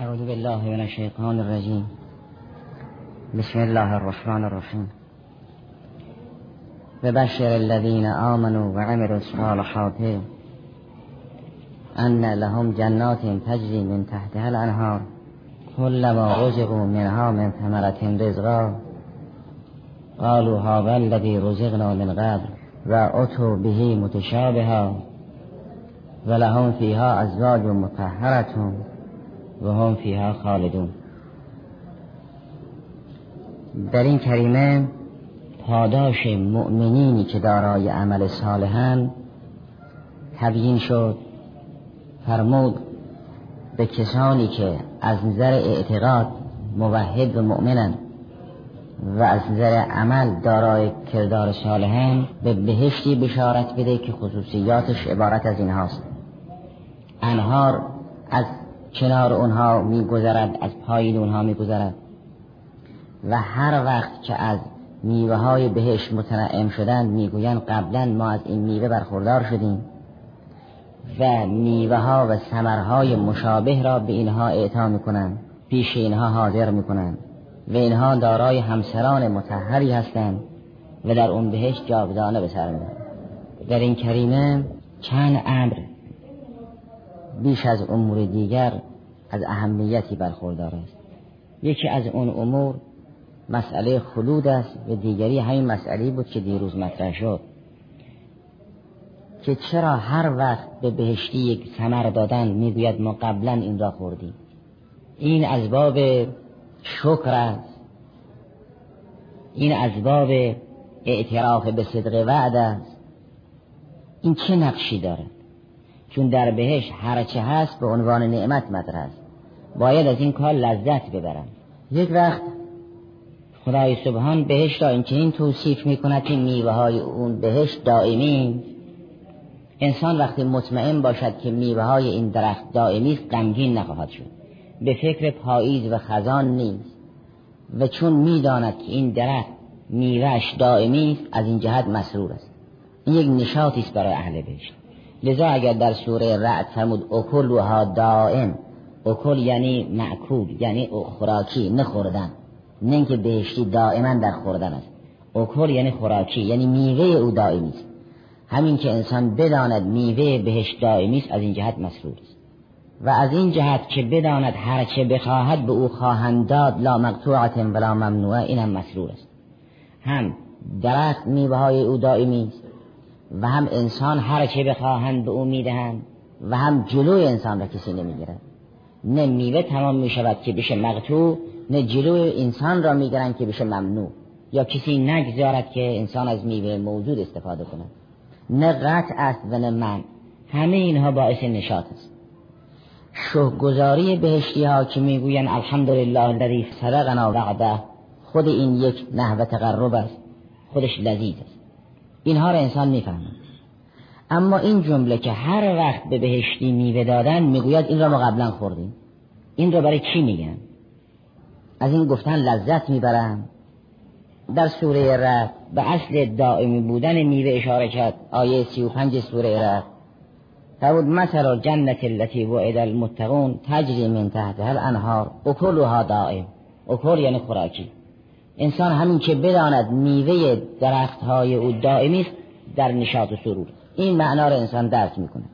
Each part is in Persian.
اعوذ بالله من الشیطان الرجیم بسم الله الرحمن الرحیم ببشر الذين آمنوا وعملوا الصالحات أن لهم جنات تجري من تحتها الأنهار كلما رزقوا منها من ثمرة رزقا. قالوا هذا الذي رزقنا من قبل وأتوا به متشابها ولهم فيها أزواج مطهرة. وهم فيها خالدون. در این کریمه پاداش مؤمنینی که دارای عمل صالحن تبیین شد. فرمود به کسانی که از نظر اعتقاد موحد و مؤمنن و از نظر عمل دارای کردار صالحن به بهشتی بشارت بده که خصوصیاتش عبارت از این هاست انهار از کنار اونها میگذرد از پایین اونها میگذرد. و هر وقت که از میوه های بهش متنعم شدن می‌گویند قبلا ما از این میوه برخوردار شدیم و میوه ها و ثمرهای مشابه را به اینها اعطا می‌کنند. پیش اینها حاضر می‌کنند و اینها دارای همسران متحری هستند و در اون بهش جاودانه به سر در این کریمه چند امر بیش از امور دیگر از اهمیتی برخوردار است. یکی از اون امور مسئله خلود است و دیگری همین مسئله بود که دیروز مطرح شد که چرا هر وقت به بهشتی یک ثمر دادن می‌گوید ما قبلا این را خوردیم. این از باب شکر است. این از باب اعتراف به صدق وعد است. این چه نقشی داره چون در بهش هر چه هست به عنوان نعمت مطرح است. باید از این کار لذت ببرم. یک وقت خدای سبحان بهش را این توصیف می کند که میوه های اون بهش دائمی انسان وقتی مطمئن باشد که میوه های این درخت دائمی است غمگین نخواهد شد. به فکر پاییز و خزان نیست. و چون می‌داند که این درخت میوهش دائمی است از این جهت مسرور است. این یک نشاطی است برای اهل بهشت. لذا اگر در سوره رعد فرمود اکلها دائم اکل یعنی معکول یعنی خوراکی نخوردن. نه اینکه بهشتی دائما در خوردن است. اکل یعنی خوراکی یعنی میوه او دائمی است. همین که انسان بداند میوه بهش دائمی است از این جهت مسرور است. و از این جهت که بداند هر چه بخواهد به او خواهند داد لا مقطوعت ولا ممنوعه اینم مسرور است. هم درخت میوه های او دائمی است. و هم انسان هر چه بخواهند به او می‌دهند و هم جلوی انسان را کسی نمی‌گیرد. نه میوه تمام می‌شود که بشه مقطوع نه جلوی انسان را می‌گیرند که بشه ممنوع. یا کسی نگذارد که انسان از میوه موجود استفاده کند. نه قطع است و نه من همه اینها باعث نشاط است. شهگذاری بهشتی ها که می‌گویند الحمدلله الذی صدقنا وعده خود این یک نحو تقرب است. خودش لذیذ است. اینها را انسان می‌فهمد. اما این جمله که هر وقت به بهشتی میوه دادن می‌گوید این را ما قبلا خوردیم. این را برای چی میگن؟ از این گفتن لذت می‌برن در سوره رد به اصل دائمی بودن میوه اشاره کرد آیه سی و پنج سوره رد فرمود مثل جنت التي وعد المتقون تجری من تحتها الانهار اکلها دائم. اکل یعنی خوراکی. انسان همین که بداند میوه درخت های او دائمی است در نشاط و سرور. این معنا را انسان درک می‌کنه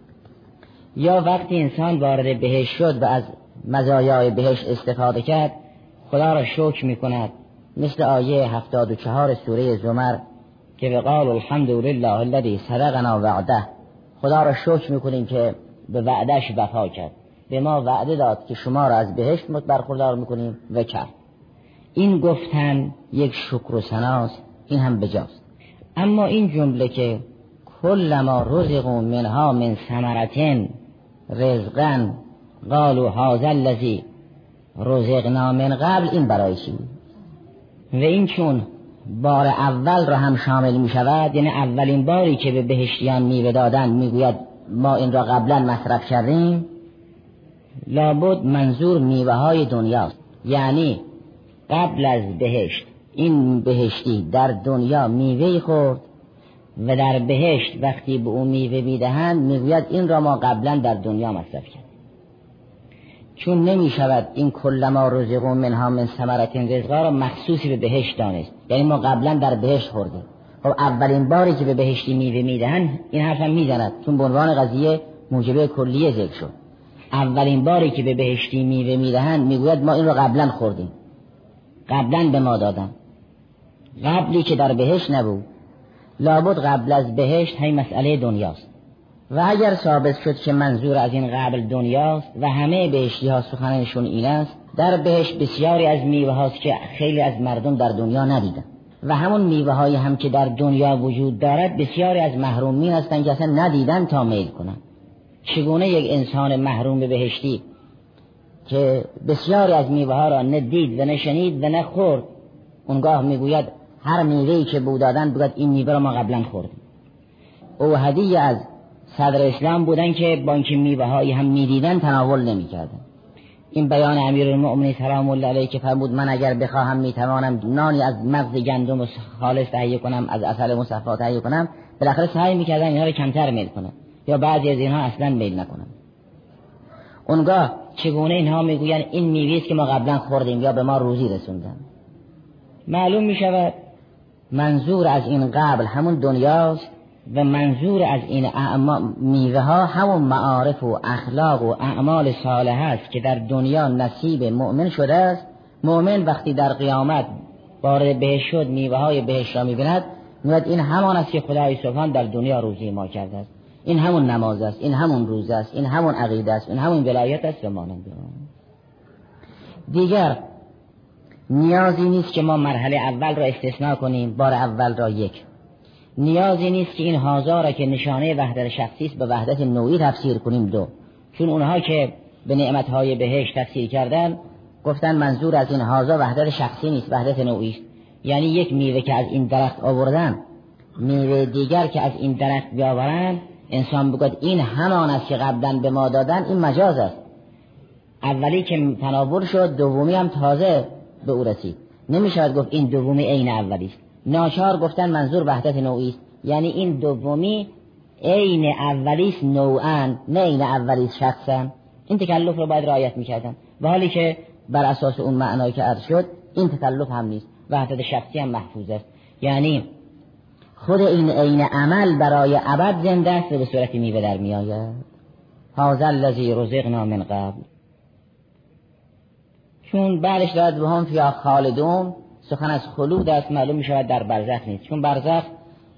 یا وقتی انسان وارد بهش شد و از مزایای بهش استفاده کرد خدا را شکر می‌کند. مثل آیه هفتاد و چهار سوره زمر که به قال الحمد لله الذي صدقنا وعده. خدا را شکر می‌کنیم که به وعدش وفا کرد. به ما وعده داد که شما را از بهشت برخوردار می‌کنیم و کرد. این گفتن یک شکر و سناست این هم بجاست. اما این جمله که کل ما رزقوا منها من ثمرتن رزقا قالوا هذا الذي رزقنا من قبل این برای چی؟ و این چون بار اول را هم شامل می شود یعنی اولین باری که به بهشتیان میوه دادن می‌گوید ما این را قبلا مصرف کردیم لابد منظور میوه های دنیاست. یعنی قبل از بهشت این بهشتی در دنیا میوه خورد و در بهشت وقتی به او میوه می‌دهند می‌گوید این را ما قبلا در دنیا مصرف کرد چون نمی شود این کل ما رزقون منها من ثمرت رزقا را مخصوصی به بهشت دانست. یعنی ما قبلا در بهشت خوردیم. خب اولین باری که به بهشتی میوه می‌دهن این حرفم می‌زند. چون به عنوان قضیه موجبه کلیه ذکر شد. اولین باری که به بهشتی میوه می‌دهن می‌گوید ما این رو قبلا خوردیم. قبلا به ما دادن. قبلی که در بهشت نبود. لابد قبل از بهشت های مسئله دنیاست. و اگر ثابت شد که منظور از این قبل دنیاست و همه بهشتی ها سخنشون این است در بهشت بسیاری از میوه هاست که خیلی از مردم در دنیا ندیدن. و همون میوه های هم که در دنیا وجود دارد بسیاری از محرومین هستند که اصلا ندیدن تا میل کنن. چگونه یک انسان محروم بهشتی که بسیاری از میوه ها را ندید و نشنید و نخورد اونگاه می‌گوید هر میوهی که بودادن بگوید این میوه را ما قبلا خوردیم. او هدیه از صدر اسلام بودن که با اینکه میوه هایی هم می‌دیدن تناول نمی‌کردن. این بیان امیر المؤمنین سلام الله علیه که فرمود من اگر بخواهم می‌توانم نانی از مغز گندم خالص تهیه کنم از اصل مصفا تهیه کنم بالاخره سعی می‌کردن اینها رو کمتر میل کنم یا بعضی از اینها اصلا میل نکنم اونگاه چگونه اینها می‌گویند این میوه که ما قبلا خوردیم یا به ما روزی رسوندن؟ معلوم می‌شود منظور از این قبل همون دنیاست و منظور از این میوه ها همون معارف و اخلاق و اعمال صالح است که در دنیا نصیب مؤمن شده است. مؤمن وقتی در قیامت وارد بهش شد میوه های بهش را می‌بیند میاد این همان است که خدای سبحان در دنیا روزی ما کرده است. این همون نماز است این همون روز است این همون عقیده است این همون ولایت است و مانند دیگر نیازی نیست که ما مرحله اول را استثناء کنیم بار اول را یک. نیازی نیست که این هازا را که نشانه وحدت شخصی است به وحدت نوعی تفسیر کنیم دو. چون اونها که به نعمتهای بهش تفسیر کردن گفتن منظور از این هازا وحدت شخصی نیست وحدت نوعی است. یعنی یک میوه که از این درخت آوردن میوه دیگر که از این درخت بیاورند انسان بگوید این همان است که قبلا به ما دادن این مجاز است. اولی که تناول شد دومی هم تازه به او رسید. نمی‌شود گفت این دومی عین اولی است. ناچار گفتن منظور وحدت نوعی است. یعنی این دومی عین اولی است نوعا نه عین اولی است شخصا. این تکلف رو باید رعایت می‌کردن. و حالی که بر اساس اون معنایی که عرض شد این تکلف هم نیست. وحدت شخصی هم محفوظ است. یعنی خود این عین عمل برای ابد زنده است و به صورت میوه در میآید. هذا الذی رزقنا من قبل. چون بعدش دارد به هم فیا خالدون سخن از خلود است معلوم می شود در برزخ نیست. چون برزخ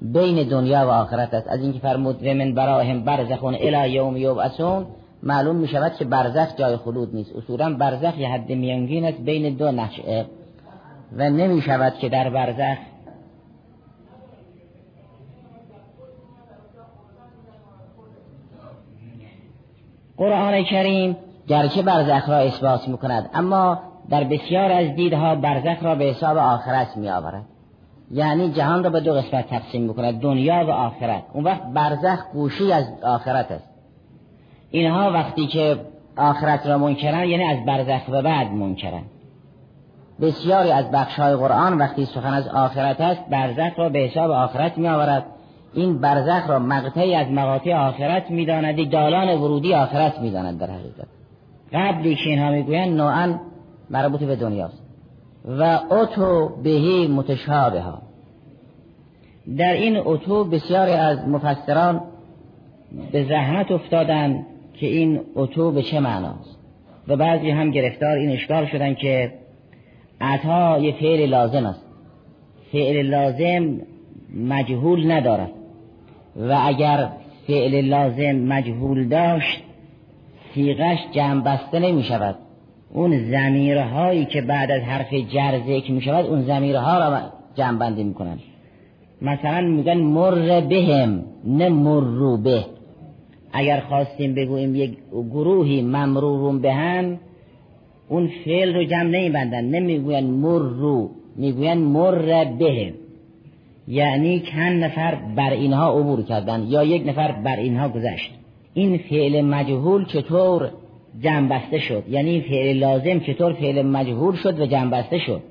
بین دنیا و آخرت است. از اینکه فرمود و من براهم برزخون الی یوم یبعثون معلوم می شود که برزخ جای خلود نیست. اصولا برزخ یه حد میانگین است بین دو نشعه و نمی شود که در برزخ قرآن کریم گرچه برزخ را اثبات می کند اما در بسیار از دیدها برزخ را به حساب آخرت می آورد یعنی جهان را به دو قسمت تقسیم می دنیا و آخرت. اون وقت برزخ گوشی از آخرت است. اینها وقتی که آخرت را منکرن یعنی از برزخ به بعد منکرن بسیاری از بخش های قرآن وقتی سخن از آخرت است برزخ را به حساب آخرت می آورد این برزخ را مقطعی از مقاطع آخرت می‌داند دالان ورودی آخرت می‌داند در حقیقت. قبلی که اینها می‌گویند نوعا مربوط به دنیاست. و اتو بهی متشابه ها در این اتو بسیاری از مفسران به زحمت افتادن که این اتو به چه معناست. و بعضی هم گرفتار این اشکال شدن که عطا یه فعل لازم است. فعل لازم مجهول ندارد. و اگر فعل لازم مجهول داشت سیغش جمع بسته نمی شود اون زمیرهایی که بعد از حرف جر ذکر می شود اون زمیرها را جمع بندی می کنن مثلا میگن مر بهم نه مرو به. اگر خواستیم بگوییم یک گروهی ممرورون بهم اون فعل رو جمع نمیبندن. نمی‌گوین مرو می‌گوین مر بهم. یعنی چند نفر بر اینها عبور کردن یا یک نفر بر اینها گذشت. این فعل مجهول چطور جنبسته شد؟ یعنی فعل لازم چطور فعل مجهول شد و جنبسته شد؟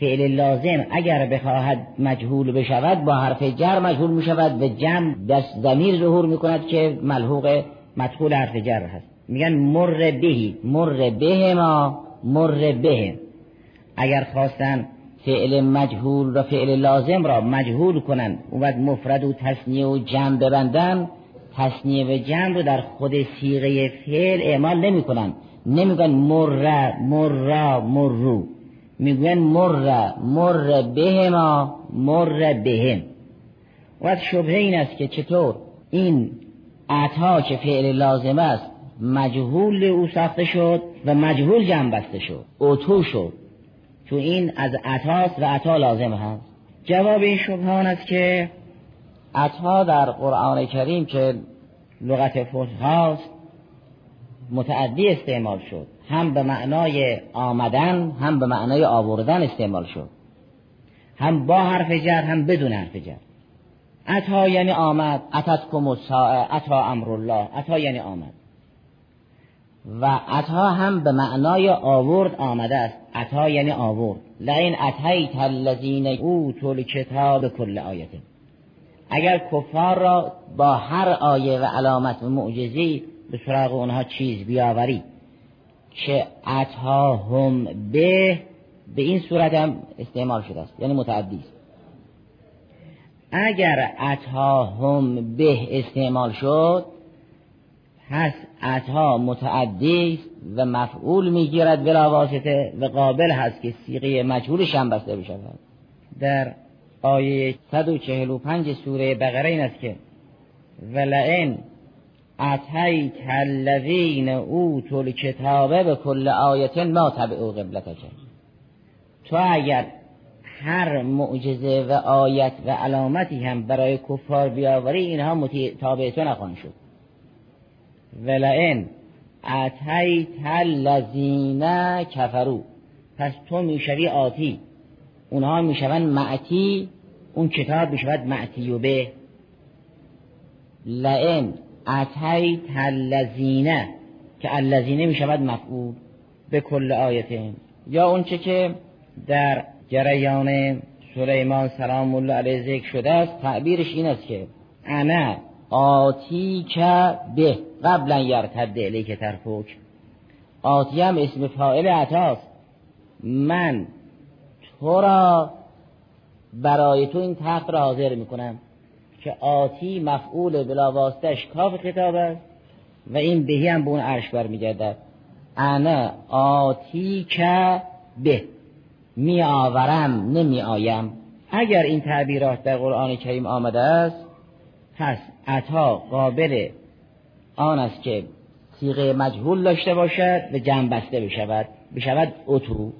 فعل لازم اگر بخواهد مجهول بشود با حرف جر مجهول می شود به جمع دست زمیر ظهور می کند که ملحوق مدخول حرف جر هست. میگن مر بهی مر به ما مر به اگر خواستن فعل مجهول و فعل لازم را مجهول کنن. و بعد مفرد و تصنیه و جمع ببندن. تصنیه و جمع رو در خود سیغه فعل اعمال نمی‌کنن. نمیگن مر مر مرو میگن مر مر بهما مر بهم. و شبه این است که چطور این عطا که فعل لازم است مجهول او ساخته شد و مجهول جمع بسته شد. اتو شد. چون این از عطاست و عطا لازم هست. جواب این شبه است که عطا در قرآن کریم که لغت فصحاست متعدی استعمال شد. هم به معنای آمدن هم به معنای آوردن استعمال شد. هم با حرف جر هم بدون حرف جر. عطا یعنی آمد عطت کم عطا امرالله عطا یعنی آمد. و عطا هم به معنای آورد آمده است. عطا یعنی آورد. لئن اتیت الذین اوتوا الکتاب کل آیه اگر کفار را با هر آیه و علامت و معجزی به سراغ اونها چیز بیاوری که هم به به این صورت هم استعمال شده است. یعنی متعدی است اگر هم به استعمال شد پس عطا متعدی و مفعول می‌گیرد بلا واسطه و قابل هست که سیغه مجهولش هم بسته بشود. در آیه 145 سوره بقره این است که ولئن اتیت الذین اوتوا الکتاب به کل آیت ما تبعوا قبلتک. تو اگر هر معجزه و آیت و علامتی هم برای کفار بیاوری اینها تابع تو نخواهند شد. ولئن اتیت الذین کفرو پس تو می‌شوی آتی. اونها می‌شوند معتی اون کتاب می‌شود معتی و به. لئن اتیت الذین که الذین می‌شود مفعول به کل آیتین یا اونچه که در جریان سلیمان سلام الله علیه ذکر شده است تعبیرش این است که انا آتی که به. قبلا یرتد الیک ترفوک آتی هم اسم فائل عطاست. من تو را برای تو این تخت را حاضر می‌کنم که آتی مفعول بلا واسطش کاف خطاب است و این بهی هم به اون عرش برمیگردد. انا آتی که به. می آورم نمی آیم اگر این تعبیرات در قرآن کریم آمده است پس عطا قابل آن است که سیغه مجهول داشته باشد و جمع بسته بشود. بشود اتو.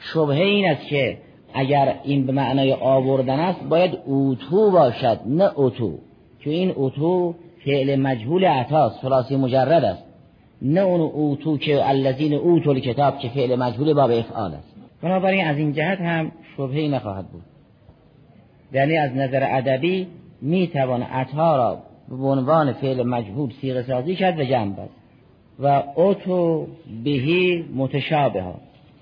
شبهه این است که اگر این به معنای آوردن است باید اوتو باشد نه اوتو چون این اوتو فعل مجهول عطاست ثلاثی مجرد است. نه اون اوتو که الذین اوتو کتاب که فعل مجهول باب افعال است. بنابراین از این جهت هم شبهی نخواهد بود. یعنی از نظر ادبی می توان عطا را به عنوان فعل مجهول سیغه سازی کرد و جمع بست و اوتو بهی متشابه ها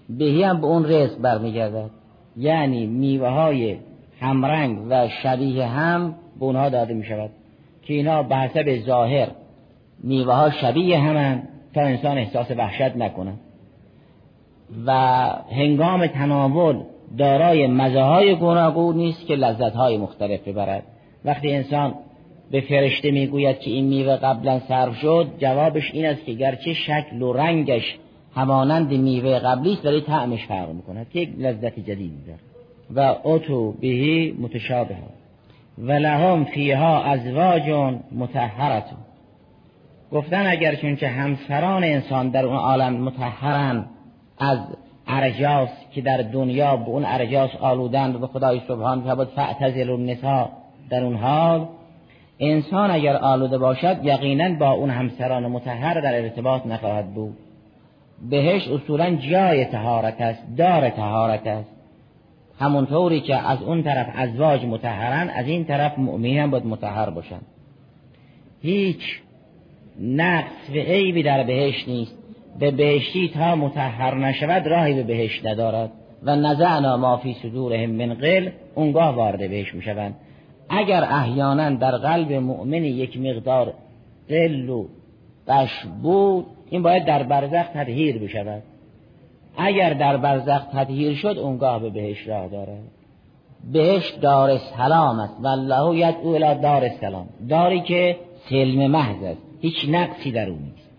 بهی هم به اون رزق برمیگردد. یعنی میوه های همرنگ و شبیه هم به اونها داده می شود که اینا به حسب ظاهر میوه ها شبیه همن تا انسان احساس وحشت نکنه. و هنگام تناول دارای مزه های گوناگون نیست که لذت های مختلف ببرد. وقتی انسان به فرشته می‌گوید که این میوه قبلا صرف شد جوابش این است که گرچه شکل و رنگش همانند میوه قبلی است ولی طعمش فرق می‌کنه که یک لذت جدیدی داره و اتو بهی متشابه و لهم فیها ازواج متحرت گفتن اگر چون همسران انسان در اون عالم متحرن از ارجاس که در دنیا به اون ارجاس آلودن و به خدای سبحان که بود فعتزل النساء در اون حال انسان اگر آلوده باشد یقینا با اون همسران متحر در ارتباط نخواهد بود. بهش اصولا جای تهارت است دار تهارت است. همونطوری که از اون طرف ازواج متحرن از این طرف مؤمنین باید متحر باشن. هیچ نقص و عیبی در بهش نیست. به بهشتی تا متحر نشود راهی به بهشت ندارد. و نزعنا ما فی صدورهم من قل اونگاه وارد بهش می‌شوند. اگر احیانا در قلب مؤمن یک مقدار قل و بش بود این باید در برزخ تطهیر بشود. اگر در برزخ تطهیر شد اونگاه به بهش راه داره. بهش دار سلام است. والله یدعو الى دار سلام. داری که سلم محض است. هیچ نقصی در اون نیست.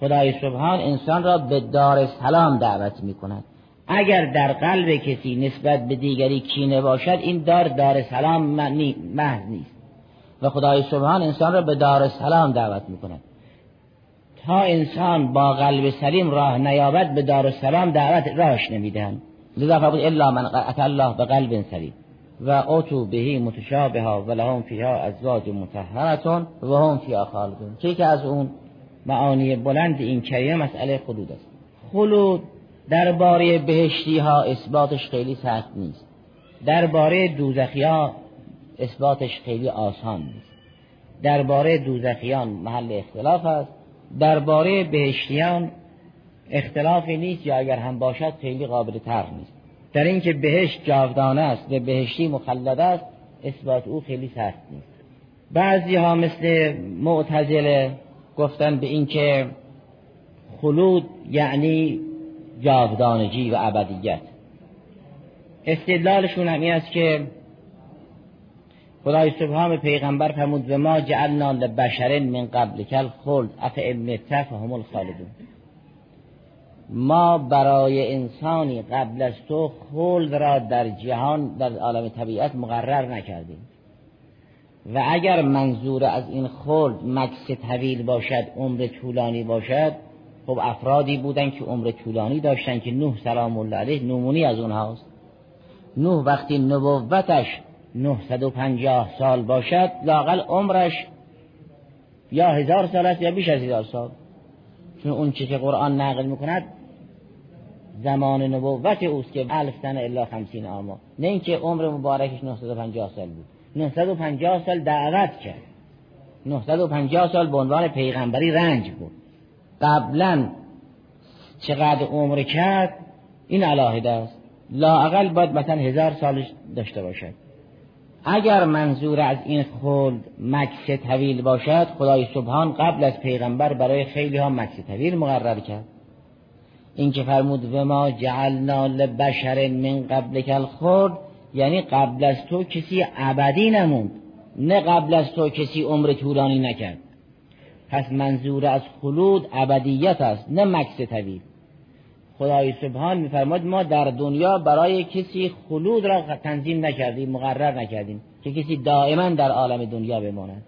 خدای سبحان انسان را به دار سلام دعوت می کند اگر در قلب کسی نسبت به دیگری کینه باشد این دار دار سلام محض نیست. و خدای سبحان انسان را به دار سلام دعوت می کند تا انسان با قلب سلیم راه نیابد به دار سلام دعوت راهش نمی‌دهند. لذا فرمود الا من اتى الله به قلب سلیم. و اوتو بهی متشابه و لهم فیها ازواج متحرتون و هم فیها خالدون. که از اون معانی بلند این کریمه مسئله خلود است. خلود درباره بهشتی ها اثباتش خیلی سخت نیست. درباره دوزخی اثباتش خیلی آسان نیست. درباره دوزخیان محل اختلاف است. درباره بهشتیان اختلافی نیست یا اگر هم باشد خیلی قابل تر نیست. در اینکه بهشت جاودانه است و بهشتی مخلد است اثبات او خیلی سخت نیست. بعضی ها مثل معتزله گفتن به اینکه خلود یعنی جاودانگی و ابدیت. استدلالشون هم این است که خدای سبحان پیغمبر فرمود و ما جعلنا لبشر من قبل کل خلد اف امت فهم الخالدون. ما برای انسانی قبل از تو خلد را در جهان در عالم طبیعت مقرر نکردیم. و اگر منظور از این خلد مکس طویل باشد عمر طولانی باشد خب افرادی بودن که عمر طولانی داشتن که نوح سلام الله علیه نمونی از اونهاست. نوح وقتی نبوتش 950 سال باشد لاقل عمرش یا هزار سال است یا بیش از هزار سال. چون اون چی که قرآن نقل می‌کند زمان نبوت اوست که الف سنه الا خمسین آما. نه اینکه عمر مبارکش 950 سال بود. 950 سال دعوت کرد. 950 سال به عنوان پیغمبری رنج بود. قبلا چقدر عمر کرد این علاهده است لاقل باید مثلا هزار سالش داشته باشد. اگر منظور از این خلد مکس طویل باشد خدای سبحان قبل از پیغمبر برای خیلی ها مکس طویل مقرر کرد. این که فرمود و ما جعلنا لبشر من قبل کل خود یعنی قبل از تو کسی ابدی نموند. نه قبل از تو کسی عمر طولانی نکرد. پس منظور از خلود ابدیت است نه مکس طویل خدای سبحان میفرماد ما در دنیا برای کسی خلود را تنظیم نکردیم مقرر نکردیم که کسی دائما در عالم دنیا بماند.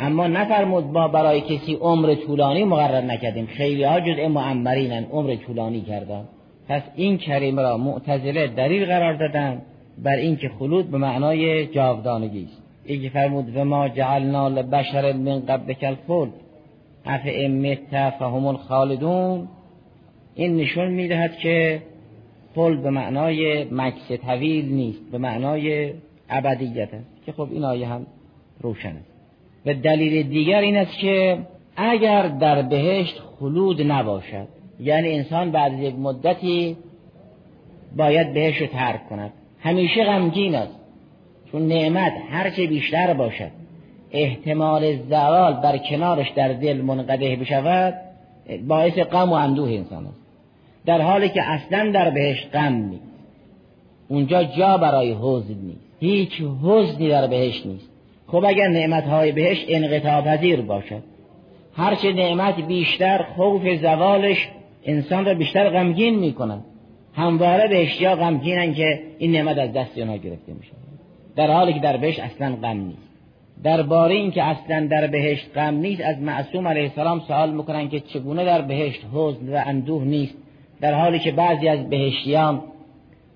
اما نفرمود ما برای کسی عمر طولانی مقرر نکردیم. خیلی ها جزء معمرینن عمر طولانی کردن. پس این کریمه را معتزله دلیل قرار دادن بر اینکه خلود به معنای جاودانگی است. این فرمود و ما جعلنا لبشر من قبل کل خلد اف امت فهم الخالدون. این نشون می‌دهد که خلد به معنای مکس طویل نیست به معنای ابدیت است. که خب این آیه هم روشن و دلیل دیگر این است که اگر در بهشت خلود نباشد یعنی انسان بعد از یک مدتی باید بهش رو ترک کند. همیشه غمگین است. چون نعمت هرچه بیشتر باشد. احتمال زوال بر کنارش در دل منقده بشود باعث غم و اندوه انسان است. در حالی که اصلا در بهشت غم نیست. اونجا جا برای حزن نیست. هیچ حزنی در بهشت نیست. خب اگر نعمت های بهش انقطاع پذیر باشد هرچه نعمت بیشتر خوف زوالش انسان را بیشتر غمگین می‌کنند همواره بهشتیا غمگینن که این نعمت از دست اونها گرفته میشه در حالی که در بهشت اصلا غم نیست. درباره این که اصلا در بهشت غم نیست از معصوم علیه السلام سوال می‌کنن که چگونه در بهشت حزن و اندوه نیست؟ در حالی که بعضی از بهشتیان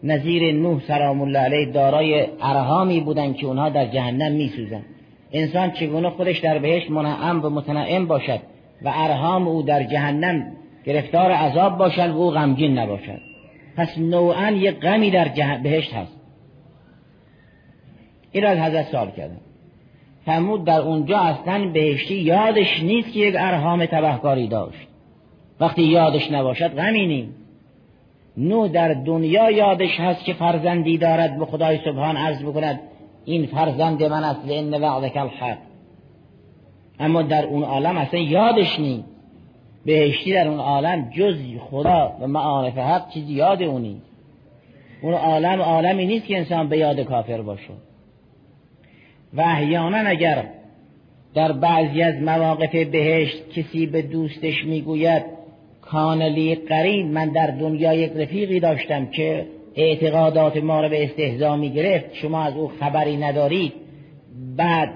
نظیر نوح سلام الله علیه دارای ارهامی بودند که اونها در جهنم میسوزند. انسان چگونه خودش در بهشت منعم و متنعم باشد و ارهام او در جهنم گرفتار عذاب باشد و او غمگین نباشد؟ پس نوعا یک غمی در بهشت هست. این از حضرت سوال کردم. فرمود در اونجا اصلا بهشتی یادش نیست که یک ارهام تبهکاری داشت. وقتی یادش نباشد غمی نیست نو در دنیا یادش هست که فرزندی دارد به خدای سبحان عرض بکند این فرزند من است لان وعدک الحق. اما در اون عالم اصلا یادش نیست. بهشتی در اون عالم جز خدا و معارف حق چیزی یاد اونی. اون عالم عالمی نیست که انسان به یاد کافر باشه. و احیانا اگر در بعضی از مواقف بهشت کسی به دوستش می‌گوید کانلی قرین من در دنیا یک رفیقی داشتم که اعتقادات ما رو به استهزا می گرفت شما از او خبری ندارید. بعد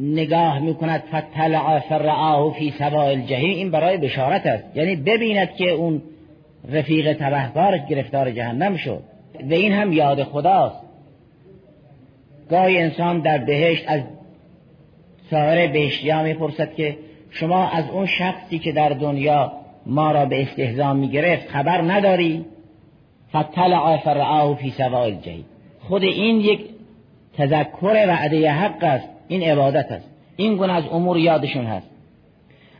نگاه می‌کند فتلع فرعاه فی سواء الجحیم این برای بشارت است. یعنی ببیند که اون رفیق تبهکار گرفتار جهنم شد. و این هم یاد خداست. گاهی انسان در بهشت از سایر بهشتیان می‌پرسد که شما از اون شخصی که در دنیا ما را به استهزا می‌گرفت خبر نداری؟ فتلع فرعاه فی سواء الجحیم. خود این یک تذکر وعده حق است این عبادت است. این گونه از امور یادشون هست.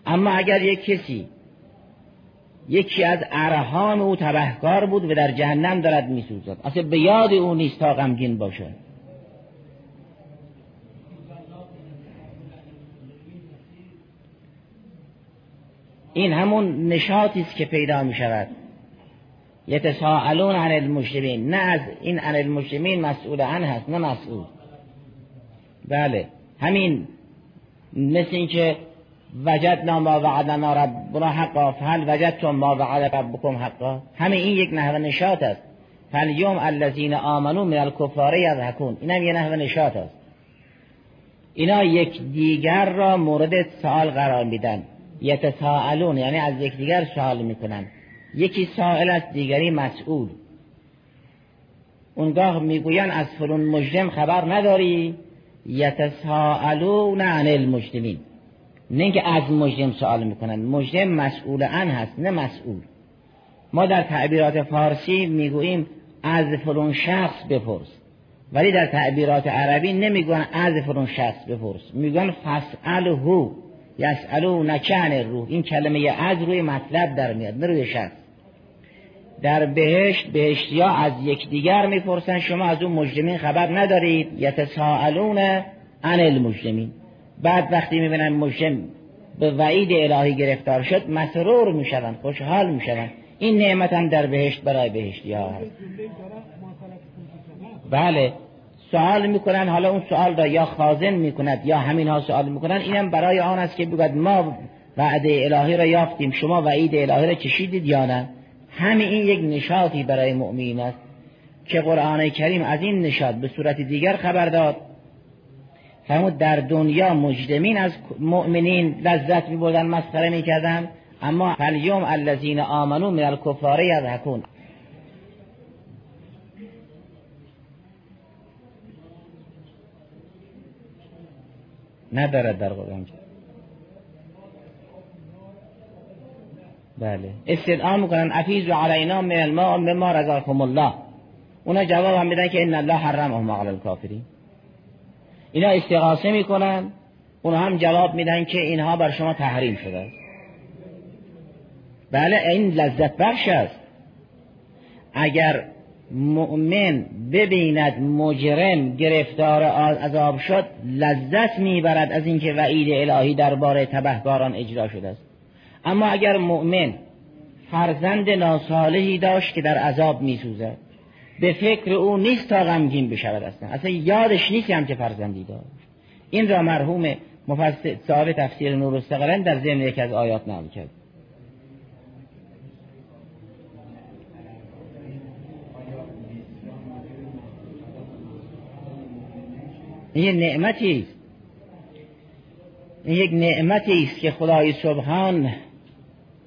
اما اگر یک کسی یکی از ارهام او تبهکار بود و در جهنم دارد میسوزد. اصلا به یاد او نیست تا غمگین باشد. این همون نشاطی است که پیدا می شود یتساءلون عن المجرمین. نه از این عن المجرمین مسئول عن هست نه مسئول. بله. همین مثل اینکه وجدنا ما وعدنا ربنا حقا فهل وجدتم ما وعد ربکم حقا. همین این یک نحو نشاط است. فالیوم الذین آمنو من الکفار یضحکون. اینم یه نحو نشاط است. اینا یک دیگر را مورد سوال قرار میدن. یتساءلون یعنی از یکدیگر سوال می‌کنن. یکی سائل است دیگری مسئول. اونگاه می‌گوین از فلون مجرم خبر نداری؟ یتساءلون عن المجرمین. نه اینکه از مجرم سوال می‌کنن. مجرم مسئول عن هست نه مسئول. ما در تعبیرات فارسی می‌گوییم از فلون شخص بپرس. ولی در تعبیرات عربی نمی‌گوین از فلون شخص بپرس. میگن فسأله یسالو نکن روح این کلمه از روی مطلب در میاد. نه روی شخص در بهشت بهشتی ها از یکدیگر می‌پرسن. شما از اون مجرمین خبر ندارید؟ یتساءلون عن المجرمین. بعد وقتی می‌بینن مجرم به وعید الهی گرفتار شد مسرور میشون خوشحال میشون این نعمت هم در بهشت برای بهشتی هست بله. سوال می‌کنن حالا اون سوال را یا خازن می‌کند یا همین ها سوال می‌کنن اینم برای آن است که بگوید ما وعده الهی را یافتیم. شما وعید الهی را چشیدید یا نه؟ همه این یک نشاطی برای مؤمنین است که قرآن کریم از این نشاط به صورت دیگر خبر داد. فرمود در دنیا مجدمین از مؤمنین لذت می بردن مسخره می کردن اما فلیوم الذین آمنو من الکفار یضحکون. ندارد در قرآن بله. استدعا می‌کنن افیز علینا من الماء مما رزقكم الله. اونا جواب هم میدن که ان الله حرمهم علی الکافرین. اینا استغاثه می‌کنن اونا هم جواب میدن که اینها بر شما تحریم شده. بله این لذت بخش است. اگر مؤمن ببیند مجرم گرفتار عذاب شد لذت می‌برد از اینکه وعید الهی درباره تبهکاران اجرا شده است. اما اگر مؤمن فرزند ناصالحی داشت که در عذاب میسوزد به فکر او نیست تا غمگین بشود اصلا. اصلا یادش نیست هم که فرزندی داشت. این را مرحوم مفسر صاحب تفسیر نور در ذهن یک از آیات نام کرد. این یک نعمتی. این یک نعمتی است که خدای سبحان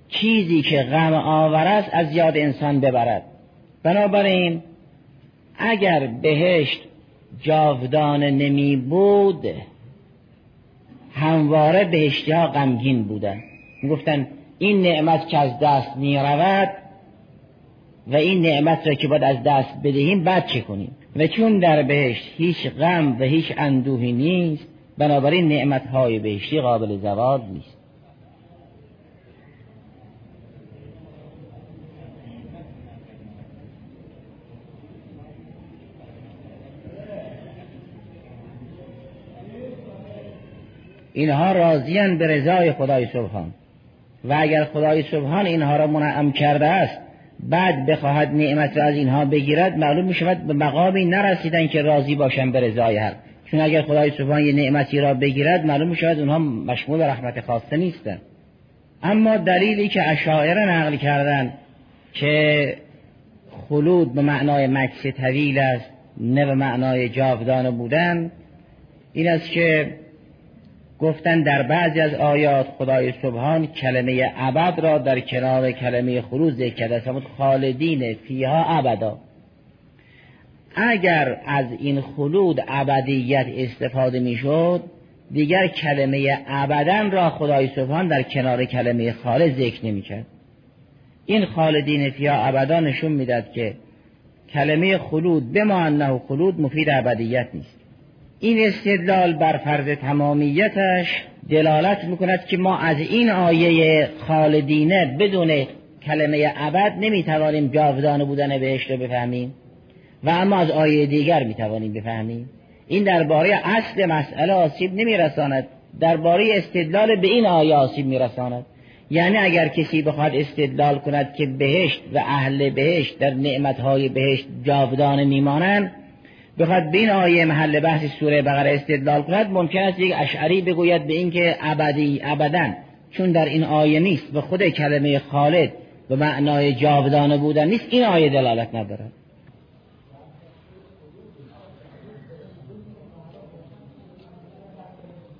چیزی که غم آور است از یاد انسان ببرد. بنابراین اگر بهشت جاودانه نمی بود همواره بهشتی ها غمگین بودن گفتن این نعمت که از دست می رود و این نعمت را که باید از دست بدهیم بعد چه کنیم؟ و چون در بهشت هیچ غم و هیچ اندوهی نیست بنابراین نعمت های بهشتی قابل زوال نیست. اینها راضیان به رضای خدای سبحان. و اگر خدای سبحان اینها را منعم کرده است بعد بخواهد نعمت را از اینها بگیرد معلوم می شود به مقامی نرسیدن که راضی باشن به رضای هر چون اگر خدای سبحان یه نعمتی را بگیرد معلوم می شود اونها مشمول رحمت خاصه نیستند. اما دلیلی که اشاعره نقل کردن که خلود به معنای مکس طویل است نه به معنای جاودانه بودن این است که گفتن در بعضی از آیات خدای سبحان کلمه ابد را در کنار کلمه خلود ذکر کرده است. خالدین فیها ابدا. اگر از این خلود ابدیت استفاده می‌شد دیگر کلمه ابدا را خدای سبحان در کنار کلمه خالد ذکر نمی‌کرد. این خالدین فیها ابدا نشون می‌داد که کلمه خلود به خلود مفید ابدیت نیست. این استدلال بر فرض تمامیتش دلالت می‌کند که ما از این آیه خالدینه بدون کلمه ابد نمی‌توانیم جاودانه بودن بهشت رو بفهمیم. و اما از آیه دیگر می‌توانیم بفهمیم. این درباره اصل مسئله آسیب نمیرساند. درباره استدلال به این آیه آسیب میرساند. یعنی اگر کسی بخواد استدلال کند که بهشت و اهل بهشت در نعمتهای بهشت جاودانه میمانند بخواد به این آیه محل بحث سوره بقره استدلال کند ممکن است یک اشعری بگوید به اینکه ابدی ابدا. چون در این آیه نیست به خود کلمه خالد به معنای جاودانه بودن نیست این آیه دلالت ندارد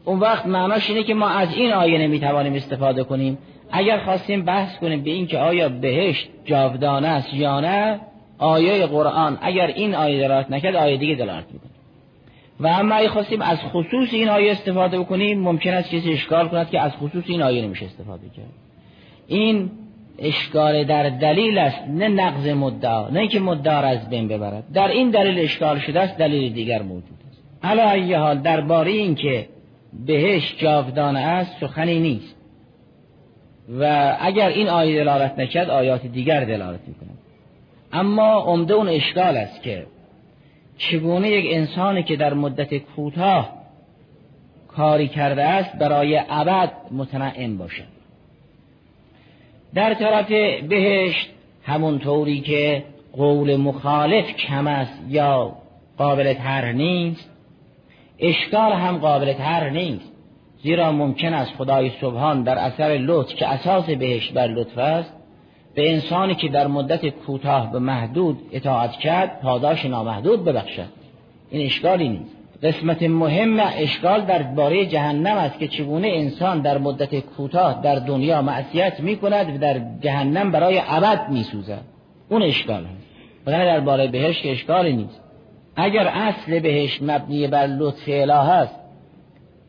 اون وقت معناش اینه که ما از این آیه نمی‌توانیم استفاده کنیم. اگر خواستیم بحث کنیم به اینکه آیا بهشت جاودانه است یا نه آیه قرآن اگر این آیه دلالت نکرد آیه دیگه دلالت می‌کنه. و اما اگه خواستیم از خصوص این آیه استفاده بکنیم ممکن است کسی اشکال کند که از خصوص این آیه نمیشه استفاده کرد. این اشکال در دلیل است نه نقض مدعا نه که مدعا از بین ببرد. در این دلیل اشکال شده است دلیل دیگر موجود است. علا ای حال درباره این که بهش جاودانه است سخنی نیست. و اگر این آیه دلالت نکرد آیات دیگر دلالت می‌کنه اما عمده اون اشکال است که چگونه یک انسانی که در مدت کوتاه کاری کرده است برای ابد متنعم باشد. در طرف بهشت همون طوری که قول مخالف کم است یا قابل طرح نیست اشکال هم قابل طرح نیست. زیرا ممکن است خدای سبحان در اثر لطف که اساس بهشت بر لطف است به انسانی که در مدت کوتاه به محدود اطاعت کرد پاداش نامحدود ببخشد. این اشکالی نیست. قسمت مهم اشکال در باره جهنم است که چگونه انسان در مدت کوتاه در دنیا معصیت می کند و در جهنم برای ابد می سوزد اون اشکال هست. وگرنه در باره بهشت اشکالی نیست. اگر اصل بهشت مبنی بر لطف اله است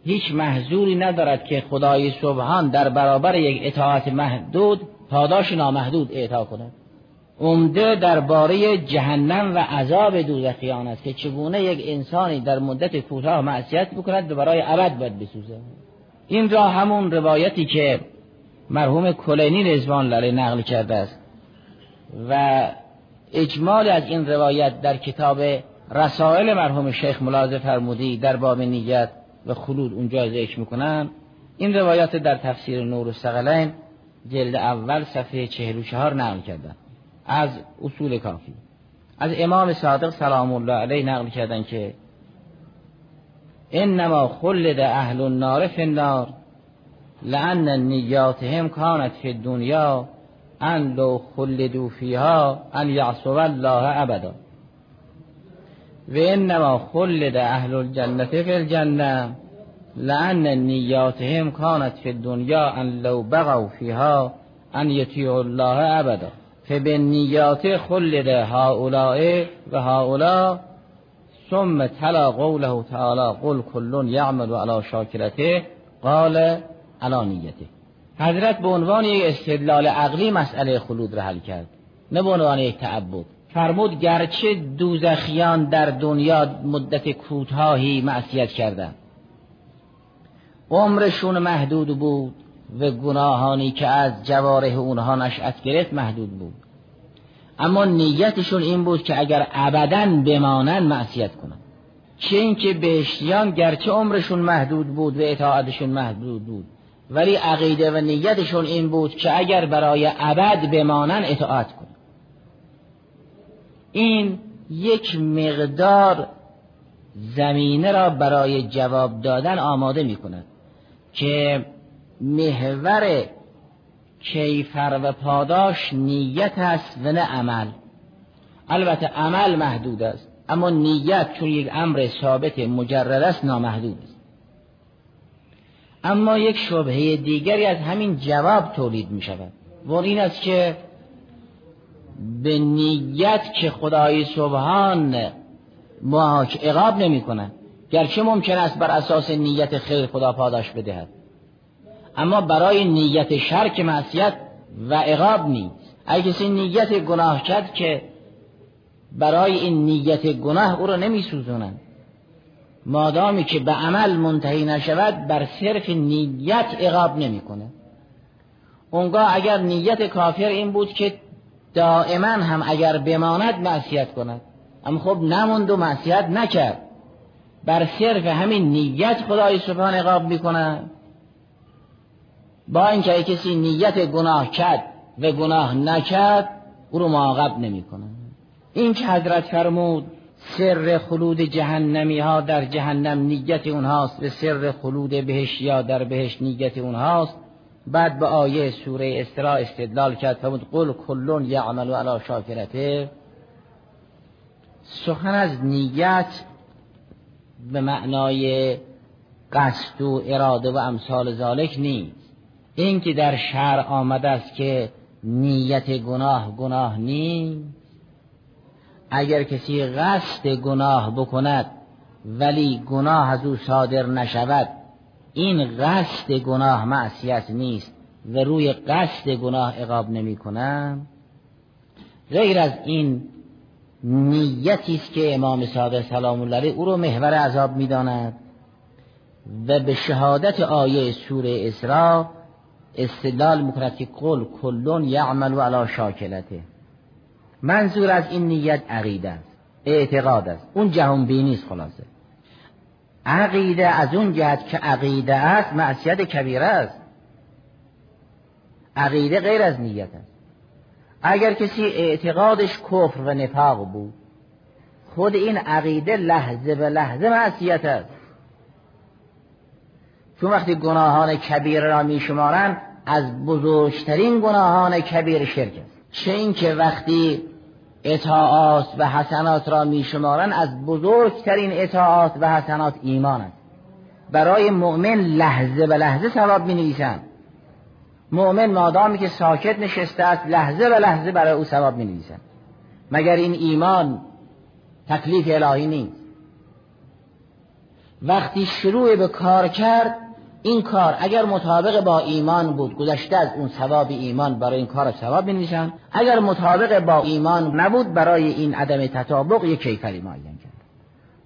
هیچ محضوری ندارد که خدای سبحان در برابر یک اطاعت محدود پاداش نامحدود اعطا کند عمده درباره جهنم و عذاب دوزخیان است که چگونه یک انسانی در مدت کوتاه معصیت بکند و برای ابد باید بسوزه. این را همون روایتی که مرحوم کلینی رزوان لره نقل کرده است. و اجمال از این روایت در کتاب رسائل مرحوم شیخ ملاحظه فرمودی در باب نیت و خلود اونجا ذکر می‌کنن. این روایات در تفسیر نور و سقلین جلد اول صفحه چهل و چهار نقل کردن. از اصول کافی. از امام صادق سلام الله علیه نقل کردن که انما خلد اهل النار فی النار لان نیاتهم کانت فی الدنیا ان لو خلدوا فیها ان یعصوا الله ابدا. و انما خلد اهل الجنه فی الجنه. لأن نیاتهم کانت فی الدنیا ان لو بغوا فیها ان یطیعوا الله ابدا. فبالنیات خلد هؤلاء و هؤلاء ثم تلا قوله تعالی قل کل یعمل علی شاکرته. قال علی نیته. حضرت به عنوان یک استدلال عقلی مسئله خلود را حل کرد نه به عنوان یک تعبد. فرمود گرچه دوزخیان در دنیا مدت کوتاهی معصیت کردند. عمرشون محدود بود و گناهانی که از جواره اونها نشأت گرفت محدود بود. اما نیتشون این بود که اگر ابدا بمانن معصیت کنن چه اینکه بهشتیان گرچه عمرشون محدود بود و اطاعتشون محدود بود ولی عقیده و نیتشون این بود که اگر برای ابد بمانن اطاعت کن این یک مقدار زمینه را برای جواب دادن آماده می کند که محور کیفر و پاداش نیت است و نه عمل. البته عمل محدود است اما نیت چون یک امر ثابت مجرد است نامحدود است. اما یک شبهه دیگری از همین جواب تولید می شود و این است که به نیت که خدای سبحان محاک اقاب نمی کند گرچه ممکن است بر اساس نیت خیر خدا پاداش بدهد. اما برای نیت شرک معصیت و عقاب نیست اگه کسی نیت گناه کرد که برای این نیت گناه او را نمی سوزونند مادامی که به عمل منتهی نشود بر صرف نیت عقاب نمی‌کنه اونگاه اگر نیت کافر این بود که دائما هم اگر بماند معصیت کند. اما خب نموند و معصیت نکرد. بر صرف همین نیت خدای سبحان عقاب می‌کنه. با اینکه کسی نیت گناه کرد و گناه نکرد او رو معاقب نمی‌کنه. این که حضرت فرمود سر خلود جهنمی ها در جهنم نیت اونهاست و سر خلود بهش یا در بهش نیت اونهاست. بعد به آیه سوره استرا استدلال کرد فرمود قل کلون یعمل علی شاکرته. سخن از نیت به معنای قصد و اراده و امثال ذالک نیست. این که در شهر آمده است که نیت گناه گناه نیست. اگر کسی قصد گناه بکند ولی گناه از او صادر نشود این قصد گناه معصیت نیست و روی قصد گناه اقاب نمی کنم غیر از این نیتی است که امام صادق سلام الله علیه او رو محور عذاب می‌داند. و به شهادت آیه سوره اسراء استدلال می‌کند که قل کلون یعمل علی شاکلته. منظور از این نیت عقیده است اعتقاد است. اون جهان بینی است خلاصه. عقیده از اون جهت که عقیده است معصیت کبیره است. عقیده غیر از نیت است. اگر کسی اعتقادش کفر و نفاق بود خود این عقیده لحظه به لحظه معصیت است. چون وقتی گناهان کبیر را میشمارند از بزرگترین گناهان کبیر شرک است. چه اینکه وقتی اطاعات و حسنات را میشمارند از بزرگترین اطاعات و حسنات ایمان است. برای مؤمن لحظه به لحظه ثواب می نویسند مؤمن مادامی که ساکت نشسته است لحظه به لحظه برای او ثواب می نویسند مگر این ایمان تکلیف الهی نیست؟ وقتی شروع به کار کرد این کار اگر مطابق با ایمان بود گذشته از اون ثواب ایمان برای این کار ثواب بنویسن اگر مطابق با ایمان نبود برای این عدم تطابق یک کیفری معین کرد.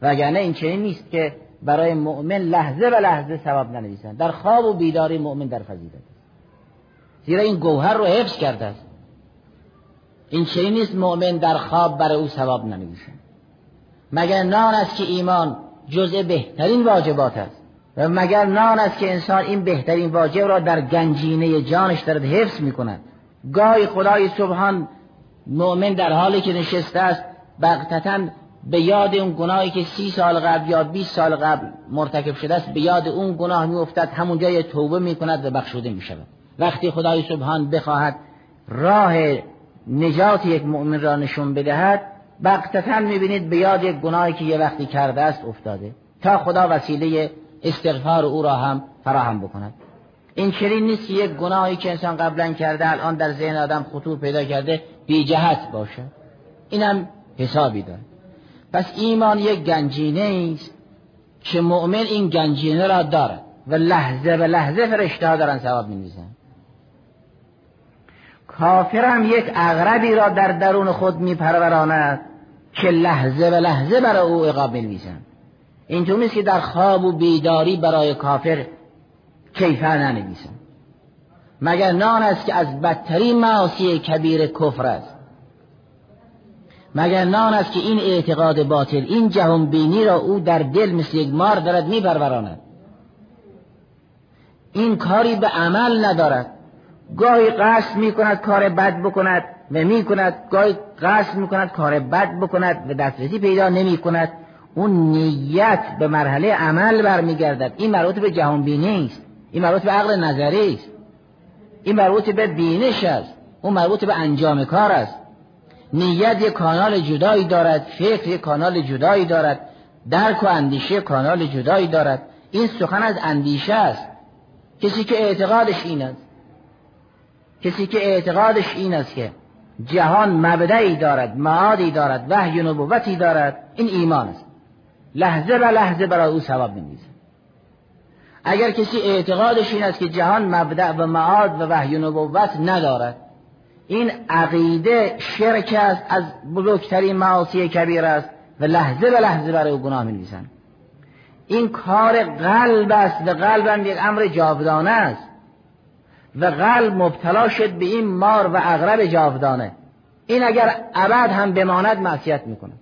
وگرنه این چنین نیست که برای مؤمن لحظه و لحظه ثواب ننویسن در خواب و بیداری مؤمن در فضیلت زیرا این گوهر رو حفظ کرده است. این چنین نیست مؤمن در خواب برای او ثواب ننویسن مگر نان است که ایمان جزء بهترین واجبات است و مگر نان است که انسان این بهترین واجب را در گنجینه جانش دارد حفظ می کند گاهی خدای سبحان مؤمن در حالی که نشسته است بغتتا به یاد اون گناهی که سی سال قبل یا 20 سال قبل مرتکب شده است به یاد اون گناه می افتد همونجا یه توبه می کند و بخشوده می شود وقتی خدای سبحان بخواهد راه نجات یک مؤمن را نشون بدهد بغتتا می بینید به یاد یک گناهی که یه وقتی کرده است افتاده. تا خدا وسیله استغفار او را هم فراهم بکند. این چنین نیست یک گناهی که انسان قبلا کرده الان در ذهن آدم خطور پیدا کرده بی جهت باشه. اینم حسابی داره. پس ایمان یک گنجینه است که مؤمن این گنجینه را دارد و لحظه به لحظه فرشته ها دارن ثواب می کافر هم یک اغربی را در درون خود می پروراند که لحظه به لحظه برای او عقاب می اینطور نیست که در خواب و بیداری برای کافر کیفر ننویسن مگر نان است که از بدترین معاصی کبیر کفر است؟ مگر نان است که این اعتقاد باطل این جهان بینی را او در دل مثل یک مار دارد میپروراند؟ این کاری به عمل ندارد. گاهی قصد می کند کار بد بکند و می کند گاهی قصد می کند کار بد بکند و دسترسی پیدا نمی کند اون نیت به مرحله عمل برمیگردد. این مربوط به جهان بینی است. این مربوط به عقل نظری است. این مربوط به بینش است. اون مربوط به انجام کار است. نیت یک کانال جدایی دارد. فکر یک کانال جدایی دارد. درک و اندیشه کانال جدایی دارد. این سخن از اندیشه است. کسی که اعتقادش این است. کسی که اعتقادش این است که جهان مبدعی دارد معادی دارد وحی نبوتی دارد این ایمان است. لحظه به لحظه برای او ثواب میمیزه اگر کسی اعتقادش این است که جهان مبدع و معاد و وحی نبوت ندارد این عقیده شرک است از بزرگترین معاصی کبیر است و لحظه به لحظه برای او گناه می‌نویسند این کار قلب است و قلب هم یک امر جاودانه است. و قلب مبتلا شد به این مار و اغرب جاودانه. این اگر ابد هم بماند معصیت می‌کنه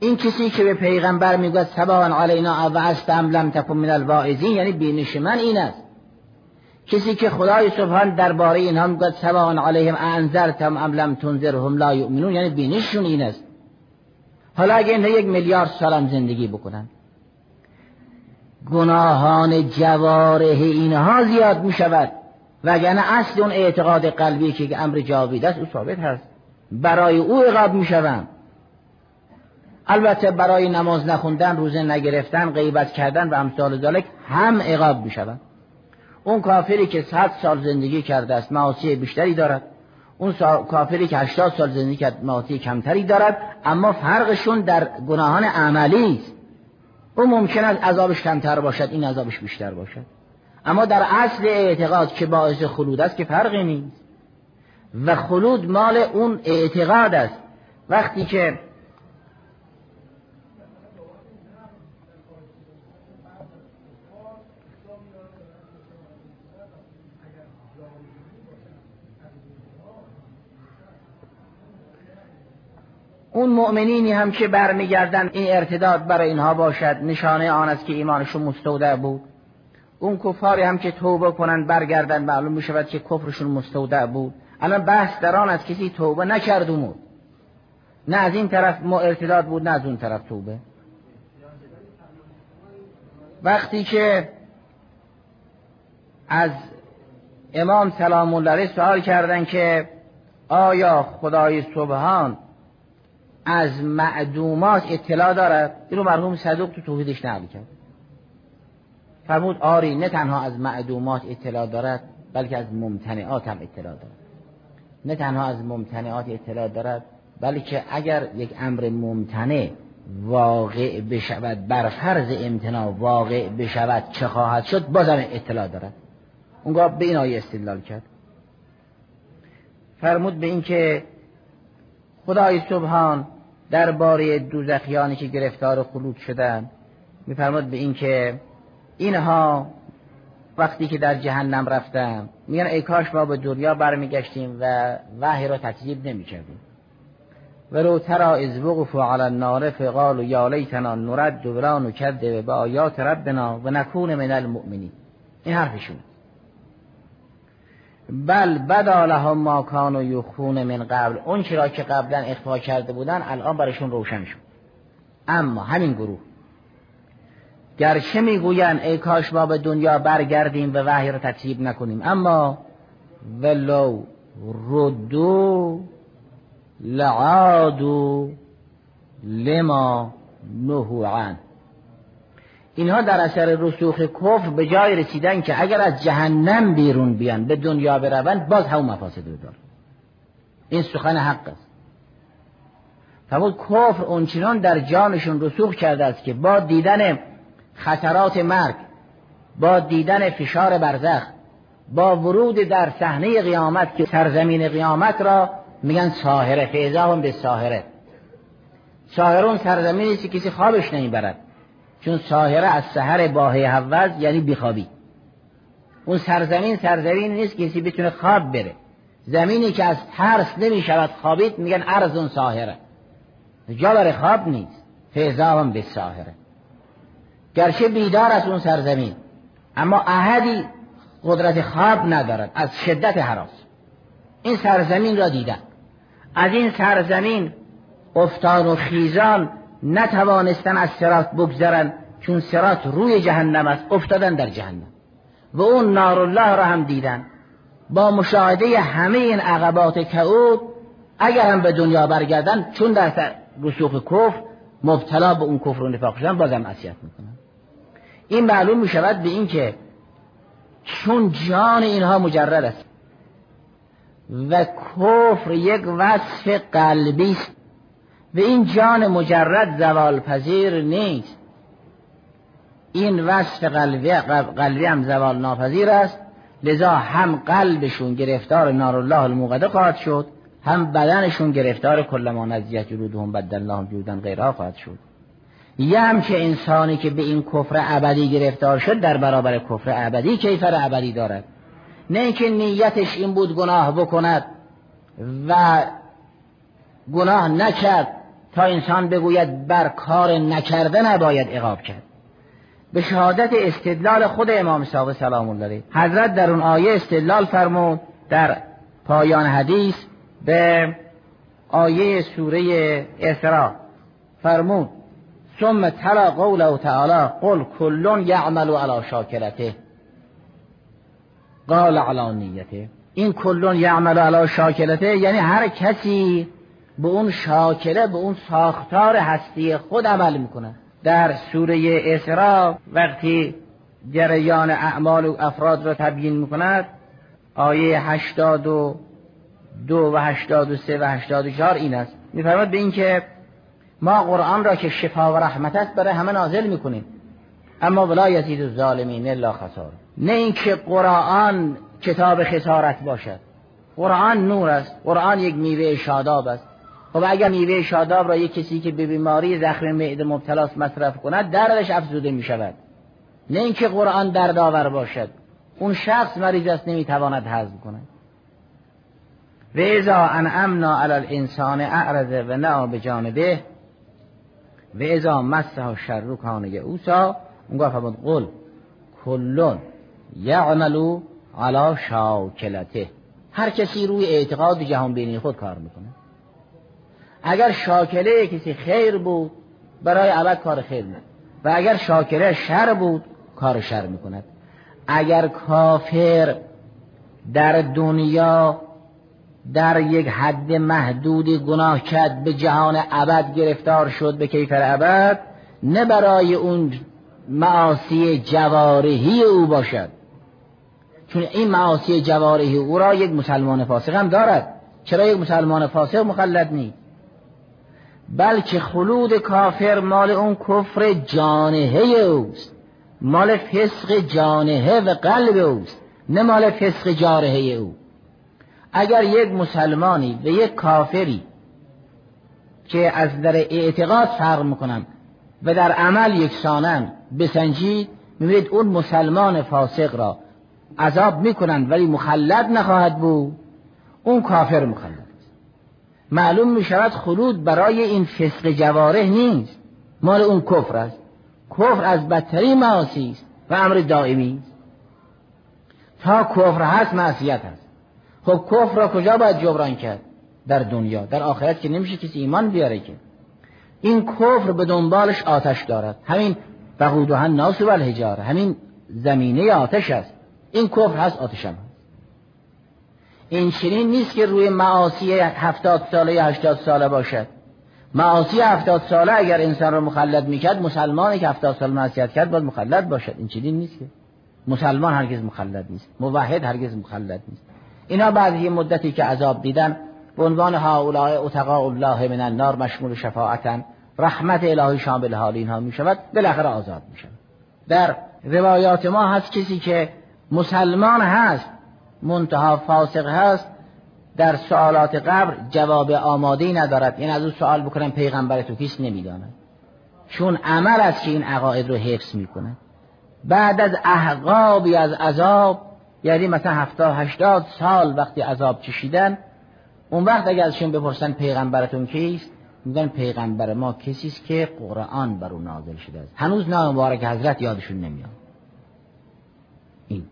این کسی که به پیغمبر می‌گوید سبا علینا و ام لم تکن من الواعظین یعنی بینش من این است. کسی که خدای سبحان درباره اینها می‌گوید سبا علیهم انذرتم ام لم تنذرهم لا یؤمنون یعنی بینششون این است. حالا اگه اینها یک میلیارد سالم زندگی بکنن. گناهان جواره اینها زیاد می شود وگرنه اصل اون اعتقاد قلبی که امر جاوید است او ثابت هست. برای او عقاب می شوند البته برای نماز نخوندن روزه نگرفتن غیبت کردن و امثال ذالک هم عقاب می شوند اون کافری که صد سال زندگی کرده است معاصی بیشتری دارد. اون کافری که هشتاد سال زندگی کرد معاصی کمتری دارد. اما فرقشون در گناهان عملی است. او ممکن است عذابش کمتر باشد این عذابش بیشتر باشد. اما در اصل اعتقاد که باعث خلود است که فرقی نیست. و خلود مال اون اعتقاد است. وقتی که اون مؤمنینی هم که برمیگردن این ارتداد برای اینها باشد. نشانه آن است که ایمانشون مستودع بود. اون کفاری هم که توبه کنن برگردن معلوم می شود که کفرشون مستودع بود. الان بحث در آن از کسی توبه نکرد نه از این طرف ما ارتداد بود نه از اون طرف توبه. وقتی که از امام سلام الله علیه سوال کردن که آیا خدای سبحان از معدومات اطلاع دارد اینو مرحوم صدوق تو توحیدش نقل کرد. فرمود آری نه تنها از معدومات اطلاع دارد بلکه از ممتنعات هم اطلاع دارد. نه تنها از ممتنعات اطلاع دارد بلکه اگر یک امر ممتنع واقع بشود بر فرض امتناع واقع بشود چه خواهد شد؟ بازم اطلاع دارد. اونگاه به این آیه استدلال کرد. فرمود به اینکه خدای سبحان درباره دوزخیانی که گرفتار خلود شدن میفرماد به اینکه اینها وقتی که در جهنم رفتن میگن ای کاش ما به دنیا برمیگشتیم و وحی را تکذیب نمی‌کردیم. و رو ترا از وقفوا علی النار فقالوا یا لیتنا نرد نکذب به آیات ربنا و نکون من المؤمنین. این حرفشون. بل بدا لهم ما کانوا یخون من قبل. اون چرا که قبلا اخفا کرده بودن الان برشون روشن شد. اما همین گروه گرچه می‌گویند ای کاش ما به دنیا برگردیم و وحی را تکذیب نکنیم اما ولو ردو لعادو لما نهو اینها در اثر رسوخ کفر به جای رسیدن که اگر از جهنم بیرون بیان به دنیا بروند باز همون مفاسد دار این سخن حق است. فرمود کفر اونچنان در جانشون رسوخ کرده است که با دیدن خطرات مرگ با دیدن فشار برزخ با ورود در صحنه قیامت که سرزمین قیامت را میگن ساهره فیضا به ساهره ساهرون سرزمینی است که کسی خوابش نمی‌برد چون ساهره از سهر باهی حوز یعنی بیخوابی. اون سرزمین سرزمین نیست کسی بتونه خواب بره. زمینی که از ترس نمی شود خوابید میگن ارز اون ساهره جا برای خواب نیست فیضا به ساهره گرچه بیدار از اون سرزمین اما احدی قدرت خواب ندارد از شدت حراس. این سرزمین را دیدن از این سرزمین افتان و خیزان نتوانستن از سرات بگذرن چون سرات روی جهنم است افتادن در جهنم. و اون نار الله را هم دیدن. با مشاهده همه این عقبات کعود اگر هم به دنیا برگردن چون در رسوخ کفر مبتلا به اون کفر و نفاق شدن بازم اذیت می‌کنن. این معلوم می شود به این که چون جان اینها مجرد است و کفر یک وصف قلبی است و این جان مجرد زوال پذیر نیست. این وصف قلبی, قلبی هم زوال ناپذیر است. لذا هم قلبشون گرفتار نار الله الموقده خواهد شد هم بدنشون گرفتار کلما نزیت جلودهم بدلناهم جلودا غیرها خواهد شد. یه که انسانی که به این کفر ابدی گرفتار شد در برابر کفر ابدی کیفر ابدی دارد؟ نه اینکه نیتش این بود گناه بکند و گناه نکرد تا انسان بگوید بر کار نکرده نباید اقاب کرد. به شهادت استدلال خود امام صاحب سلام الله حضرت در اون آیه استدلال فرمود در پایان حدیث به آیه سوره اسراء. فرمود ثم تلا قوله تعالی قل کلون یعمل علی شاکلته قال علی نیته. این کلون یعمل علی شاکلته یعنی هر کسی به اون شاکله به اون ساختار هستی خود عمل می‌کنه. در سوره اسراء وقتی جریان اعمال و افراد را تبیین می‌کند آیه هشتاد و دو و هشتاد و سه و هشتاد و چهار این است. میفرماد به اینکه ما قرآن را که شفا و رحمت است برای همه نازل می‌کنیم. اما ولا یزید الظالمین الا خسار نه اینکه قرآن کتاب خسارت باشد. قرآن نور است. قرآن یک میوه شاداب است. خب اگر میوه شاداب را یک کسی که به بیماری زخم معده مبتلاست مصرف کند دردش افزوده می شود نه اینکه قرآن دردآور باشد. اون شخص مریض است نمی‌تواند هضم کند. و ازا انعمنا علی الانسان اعرض و نه به جانبه و ازا مسه شر کانه اوسا. اونگاه فرمود قل کلون یعملو علا شاکلته. هر کسی روی اعتقاد جهان بینی خود کار می‌کنه. اگر شاکله کسی خیر بود برای عبد کار خیر می‌کنه و اگر شاکله شر بود کار شر می‌کند. اگر کافر در دنیا در یک حد محدودی گناه کرد به جهان ابد گرفتار شد به کیفر ابد نه برای اون معاصی جوارحی او باشد. چون این معاصی جوارحی او را یک مسلمان فاسق هم دارد. چرا یک مسلمان فاسق مخلد نیست؟ بلکه خلود کافر مال اون کفر جانهه اوست. مال فسق جانهه و قلب اوست نه مال فسق جارهه او. اگر یک مسلمانی و یک کافری که از در اعتقاد فرق می‌کنن و در عمل یکسانن بسنجید می‌بینید اون مسلمان فاسق را عذاب می‌کنن ولی مخلد نخواهد بود اون کافر مخلد. است معلوم می‌شود خلود برای این فسق جواره نیست مال اون کفر است. کفر از بدترین معاصی است و امر دائمی است. تا کفر هست معصیت هست. خب کفر را کجا باید جبران کرد؟ در دنیا در آخرت که نمیشه کسی ایمان بیاره که. این کفر به دنبالش آتش دارد. همین بقودها ناس و الهجار همین زمینه آتش است. این کفر هست آتش هم این چنین نیست که روی معاصی هفتاد ساله یا هشتاد ساله باشد. معاصی هفتاد ساله اگر انسان رو مخلد می‌کرد مسلمانی که هفتاد سال معصیت کرد باید مخلد باشد. این چنین نیست که. مسلمان هرگز مخلد نیست. موحد هرگز مخلد نیست. اینا بعد یه مدتی که عذاب دیدن به عنوان هؤلاء اتقاء الله من النار مشمول شفاعتا رحمت الهی شامل حال اینها می شود بالاخره آزاد می شود در روایات ما هست کسی که مسلمان هست منتها فاسق هست در سوالات قبر جواب آماده ندارد. این یعنی از او سوال بکنم پیغمبر تو کیست نمی‌داند. چون عمل است که این عقاید رو حفظ می‌کنه. بعد از احقابی از عذاب یعنی مثلا هفتاد هشتاد سال وقتی عذاب چشیدن اون وقت اگر ازشون بپرسن پیغمبرتون کیست میگن پیغمبر ما کسی است که قرآن بر او نازل شده است. هنوز نام مبارک حضرت یادشون نمیاد. این.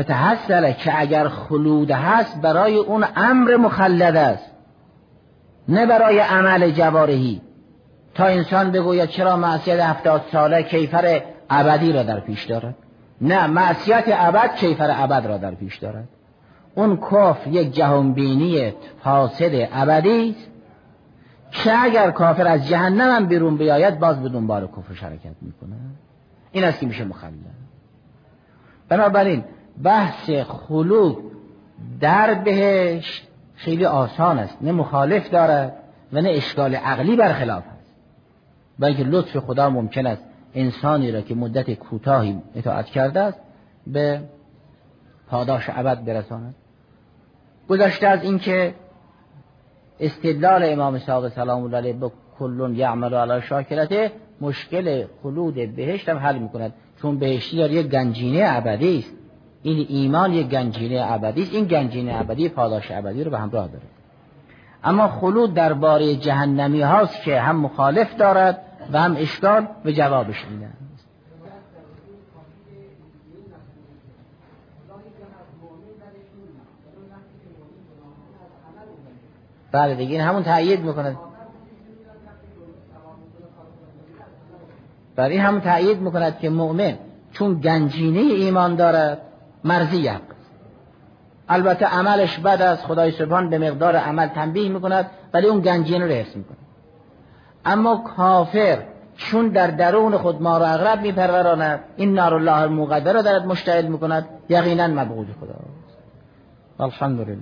فتحصل که اگر خلود هست برای اون امر مخلد است. نه برای عمل جوارحی تا انسان بگوید چرا معصیت هفتاد ساله کیفر ابدی را در پیش دارد؟ نه معصیت ابد کیفر ابد را در پیش دارد. اون کفر یک جهانبینی فاسد ابدی است که اگر کافر از جهنم هم بیرون بیاید باز به دنبال کفر حرکت می‌کنه. این است که میشه مخلد. بنابراین بحث خلود در بهشت خیلی آسان است. نه مخالف دارد و نه اشکال عقلی برخلاف است. بلکه لطف خدا ممکن است انسانی را که مدت کوتاهی اطاعت کرده است به پاداش ابد برساند. گذشته از اینکه استدلال امام صادق سلام الله علیه به کلون یعمل علی شاکرته مشکل خلود بهشت هم حل می‌کند. چون بهشتی داره یک گنجینه ابدی است. این ایمان یک گنجینه ابدی است. این گنجینه ابدی پاداش ابدی رو به همراه داره. اما خلود درباره جهنمی هاست که هم مخالف دارد و هم اشکال به جوابش میده بله دیگه این همون تأیید می‌کند برای همون تأیید می‌کند که مؤمن چون گنجینه ایمان دارد مرزی حق البته عملش بد است خدای سبحان به مقدار عمل تنبیه می‌کند ولی اون گنجینه رو حفظ می‌کند. اما کافر چون در درون خود ما را اغرب میپروراند این نار الله المقدر را دارد مشتعل می‌کند. یقینا مبغوض خدا الحمدلله